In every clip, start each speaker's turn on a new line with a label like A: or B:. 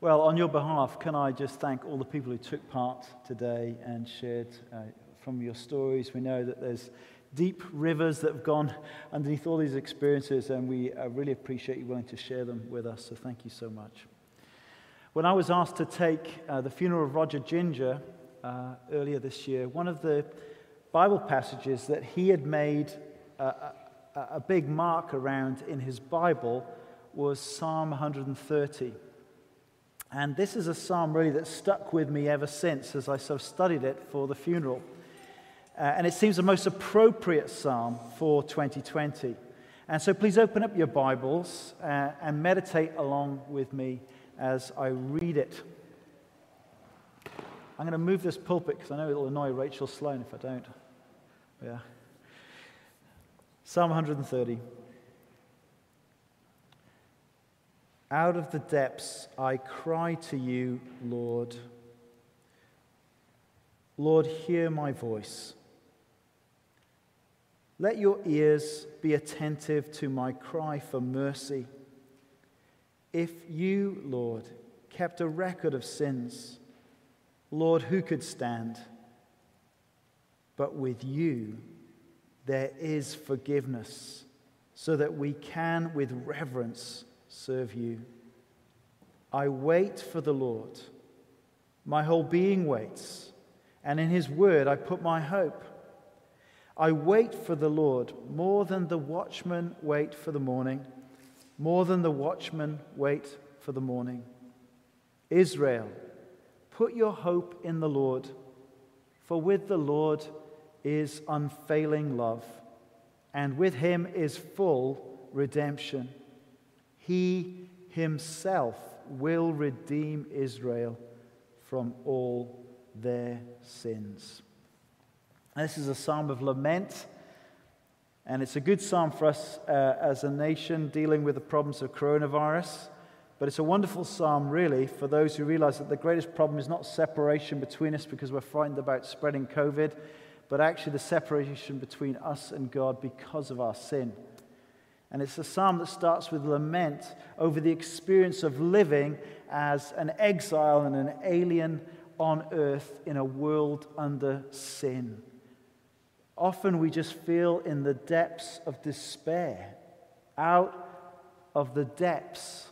A: Well, on your behalf, can I just thank all the people who took part today and shared uh, from your stories? We know that there's deep rivers that have gone underneath all these experiences, and we uh, really appreciate you willing to share them with us. So thank you so much. When I was asked to take uh, the funeral of Roger Ginger uh, earlier this year, one of the Bible passages that he had made a, a, a big mark around in his Bible was Psalm 130. And this is a psalm really that stuck with me ever since as I sort of studied it for the funeral. Uh, and it seems the most appropriate psalm for 2020. And so please open up your Bibles uh, and meditate along with me as I read it. I'm going to move this pulpit because I know it'll annoy Rachel Sloan if I don't. Yeah. Psalm 130. Out of the depths I cry to you, Lord. Lord, hear my voice. Let your ears be attentive to my cry for mercy. If you, Lord, kept a record of sins, Lord, who could stand? But with you, there is forgiveness, so that we can, with reverence, serve you. I wait for the Lord. My whole being waits, and in his word I put my hope. I wait for the Lord more than the watchmen wait for the morning, more than the watchmen wait for the morning. Israel, put your hope in the Lord, for with the Lord is unfailing love, and with him is full redemption. He himself will redeem Israel from all their sins. This is a psalm of lament, and it's a good psalm for us uh, as a nation dealing with the problems of coronavirus. But it's a wonderful psalm, really, for those who realize that the greatest problem is not separation between us because we're frightened about spreading COVID, but actually the separation between us and God because of our sin. And it's a psalm that starts with lament over the experience of living as an exile and an alien on earth in a world under sin. Often we just feel in the depths of despair. Out of the depths,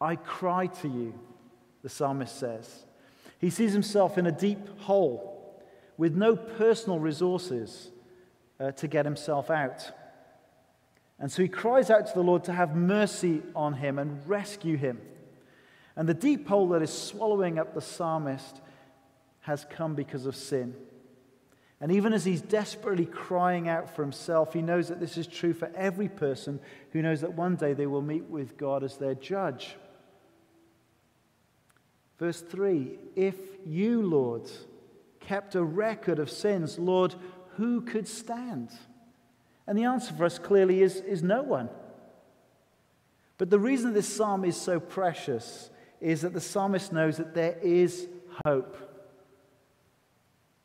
A: I cry to you, the psalmist says. He sees himself in a deep hole with no personal resources uh, to get himself out. And so he cries out to the Lord to have mercy on him and rescue him. And the deep hole that is swallowing up the psalmist has come because of sin. And even as he's desperately crying out for himself, he knows that this is true for every person who knows that one day they will meet with God as their judge. Verse 3 If you, Lord, kept a record of sins, Lord, who could stand? And the answer for us clearly is, is no one. But the reason this psalm is so precious is that the psalmist knows that there is hope.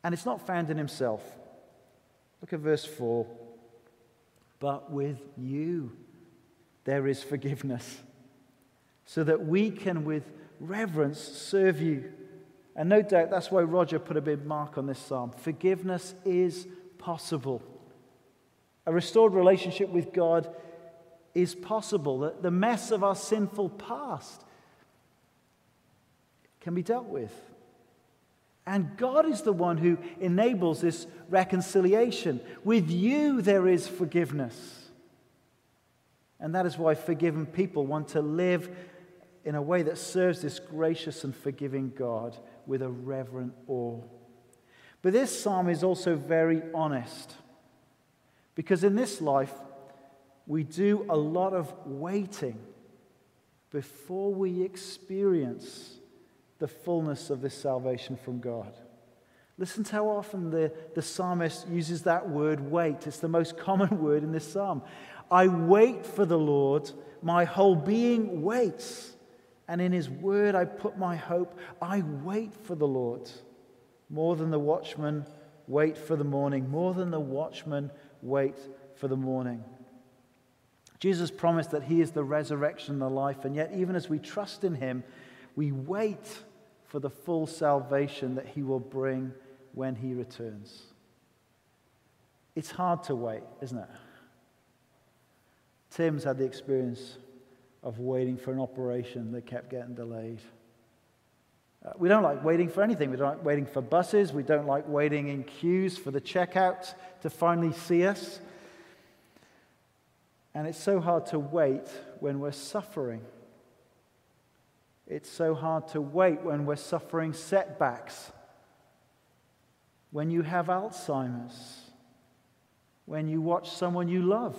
A: And it's not found in himself. Look at verse 4. But with you there is forgiveness, so that we can with reverence serve you. And no doubt that's why Roger put a big mark on this psalm. Forgiveness is possible. A restored relationship with God is possible. that The mess of our sinful past can be dealt with. And God is the one who enables this reconciliation. With you, there is forgiveness. And that is why forgiven people want to live in a way that serves this gracious and forgiving God with a reverent awe. But this psalm is also very honest. Because in this life, we do a lot of waiting before we experience the fullness of this salvation from God. Listen to how often the, the psalmist uses that word wait. It's the most common word in this psalm. I wait for the Lord, my whole being waits. And in his word I put my hope. I wait for the Lord. More than the watchman wait for the morning, more than the watchman wait for the morning. Jesus promised that He is the resurrection and the life, and yet, even as we trust in Him, we wait for the full salvation that He will bring when He returns. It's hard to wait, isn't it? Tim's had the experience of waiting for an operation that kept getting delayed. Uh, we don't like waiting for anything. We don't like waiting for buses. We don't like waiting in queues for the checkout to finally see us. And it's so hard to wait when we're suffering. It's so hard to wait when we're suffering setbacks. When you have Alzheimer's. When you watch someone you love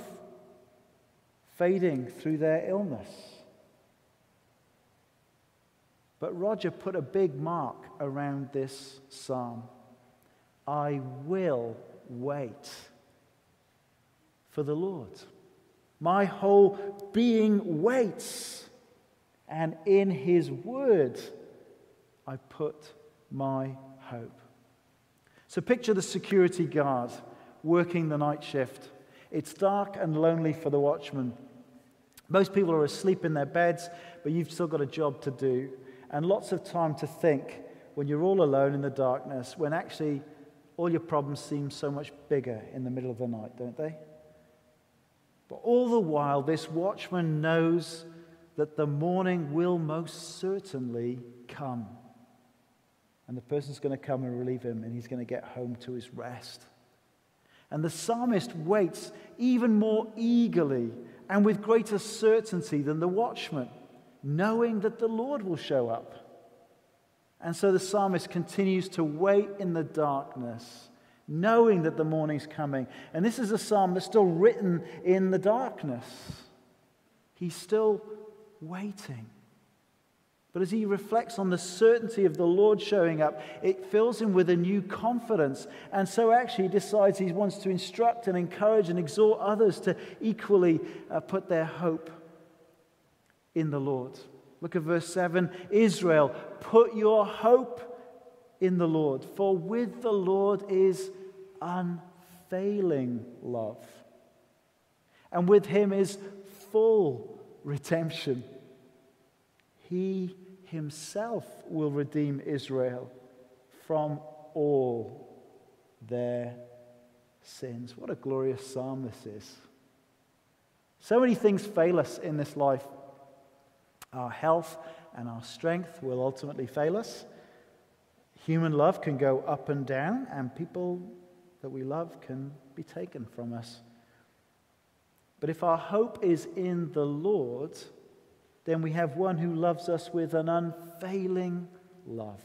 A: fading through their illness. But Roger put a big mark around this psalm. I will wait for the Lord. My whole being waits, and in his word I put my hope. So picture the security guard working the night shift. It's dark and lonely for the watchman. Most people are asleep in their beds, but you've still got a job to do and lots of time to think when you're all alone in the darkness, when actually all your problems seem so much bigger in the middle of the night, don't they? But all the while, this watchman knows that the morning will most certainly come. And the person's going to come and relieve him, and he's going to get home to his rest. And the psalmist waits even more eagerly and with greater certainty than the watchman knowing that the Lord will show up. And so the psalmist continues to wait in the darkness, knowing that the morning's coming. And this is a psalm that's still written in the darkness. He's still waiting. But as he reflects on the certainty of the Lord showing up, it fills him with a new confidence. And so actually he decides he wants to instruct and encourage and exhort others to equally uh, put their hope in the Lord. Look at verse 7 Israel, put your hope in the Lord, for with the Lord is unfailing love, and with him is full redemption. He himself will redeem Israel from all their sins. What a glorious psalm this is. So many things fail us in this life. Our health and our strength will ultimately fail us. Human love can go up and down, and people that we love can be taken from us. But if our hope is in the Lord, then we have one who loves us with an unfailing love.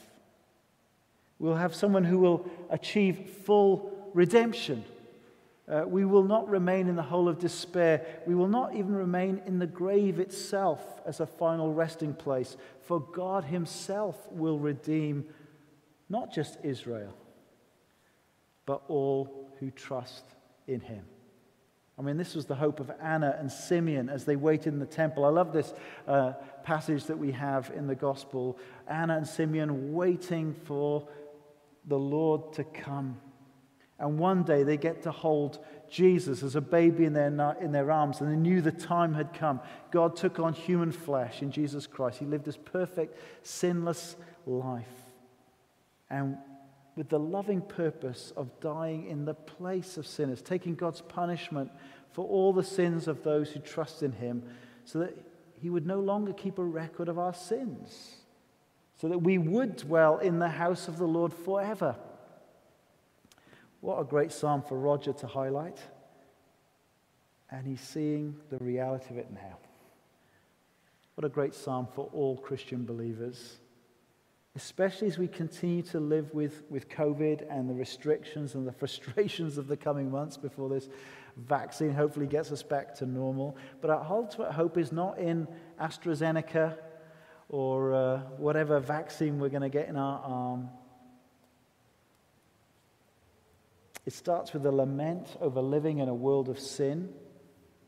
A: We'll have someone who will achieve full redemption uh, we will not remain in the hole of despair. We will not even remain in the grave itself as a final resting place, for God Himself will redeem not just Israel, but all who trust in Him. I mean, this was the hope of Anna and Simeon as they waited in the temple. I love this uh, passage that we have in the gospel Anna and Simeon waiting for the Lord to come. And one day they get to hold Jesus as a baby in their, in their arms, and they knew the time had come. God took on human flesh in Jesus Christ. He lived this perfect, sinless life. And with the loving purpose of dying in the place of sinners, taking God's punishment for all the sins of those who trust in Him, so that He would no longer keep a record of our sins, so that we would dwell in the house of the Lord forever. What a great psalm for Roger to highlight. And he's seeing the reality of it now. What a great psalm for all Christian believers, especially as we continue to live with, with COVID and the restrictions and the frustrations of the coming months before this vaccine hopefully gets us back to normal. But our ultimate hope is not in AstraZeneca or uh, whatever vaccine we're going to get in our arm. It starts with a lament over living in a world of sin,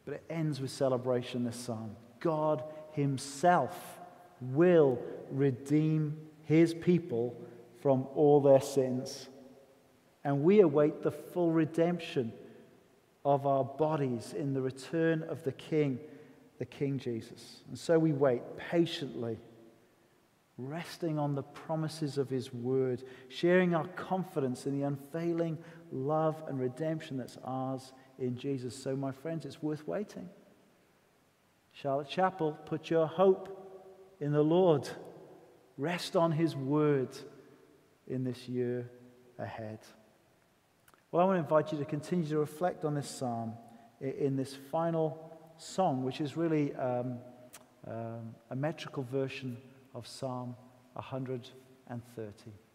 A: but it ends with celebration this psalm. God Himself will redeem His people from all their sins. And we await the full redemption of our bodies in the return of the King, the King Jesus. And so we wait patiently, resting on the promises of His word, sharing our confidence in the unfailing love and redemption that's ours in Jesus. So, my friends, it's worth waiting. Charlotte Chapel, put your hope in the Lord. Rest on His word in this year ahead. Well, I want to invite you to continue to reflect on this psalm in this final song, which is really um, um, a metrical version of Psalm 130.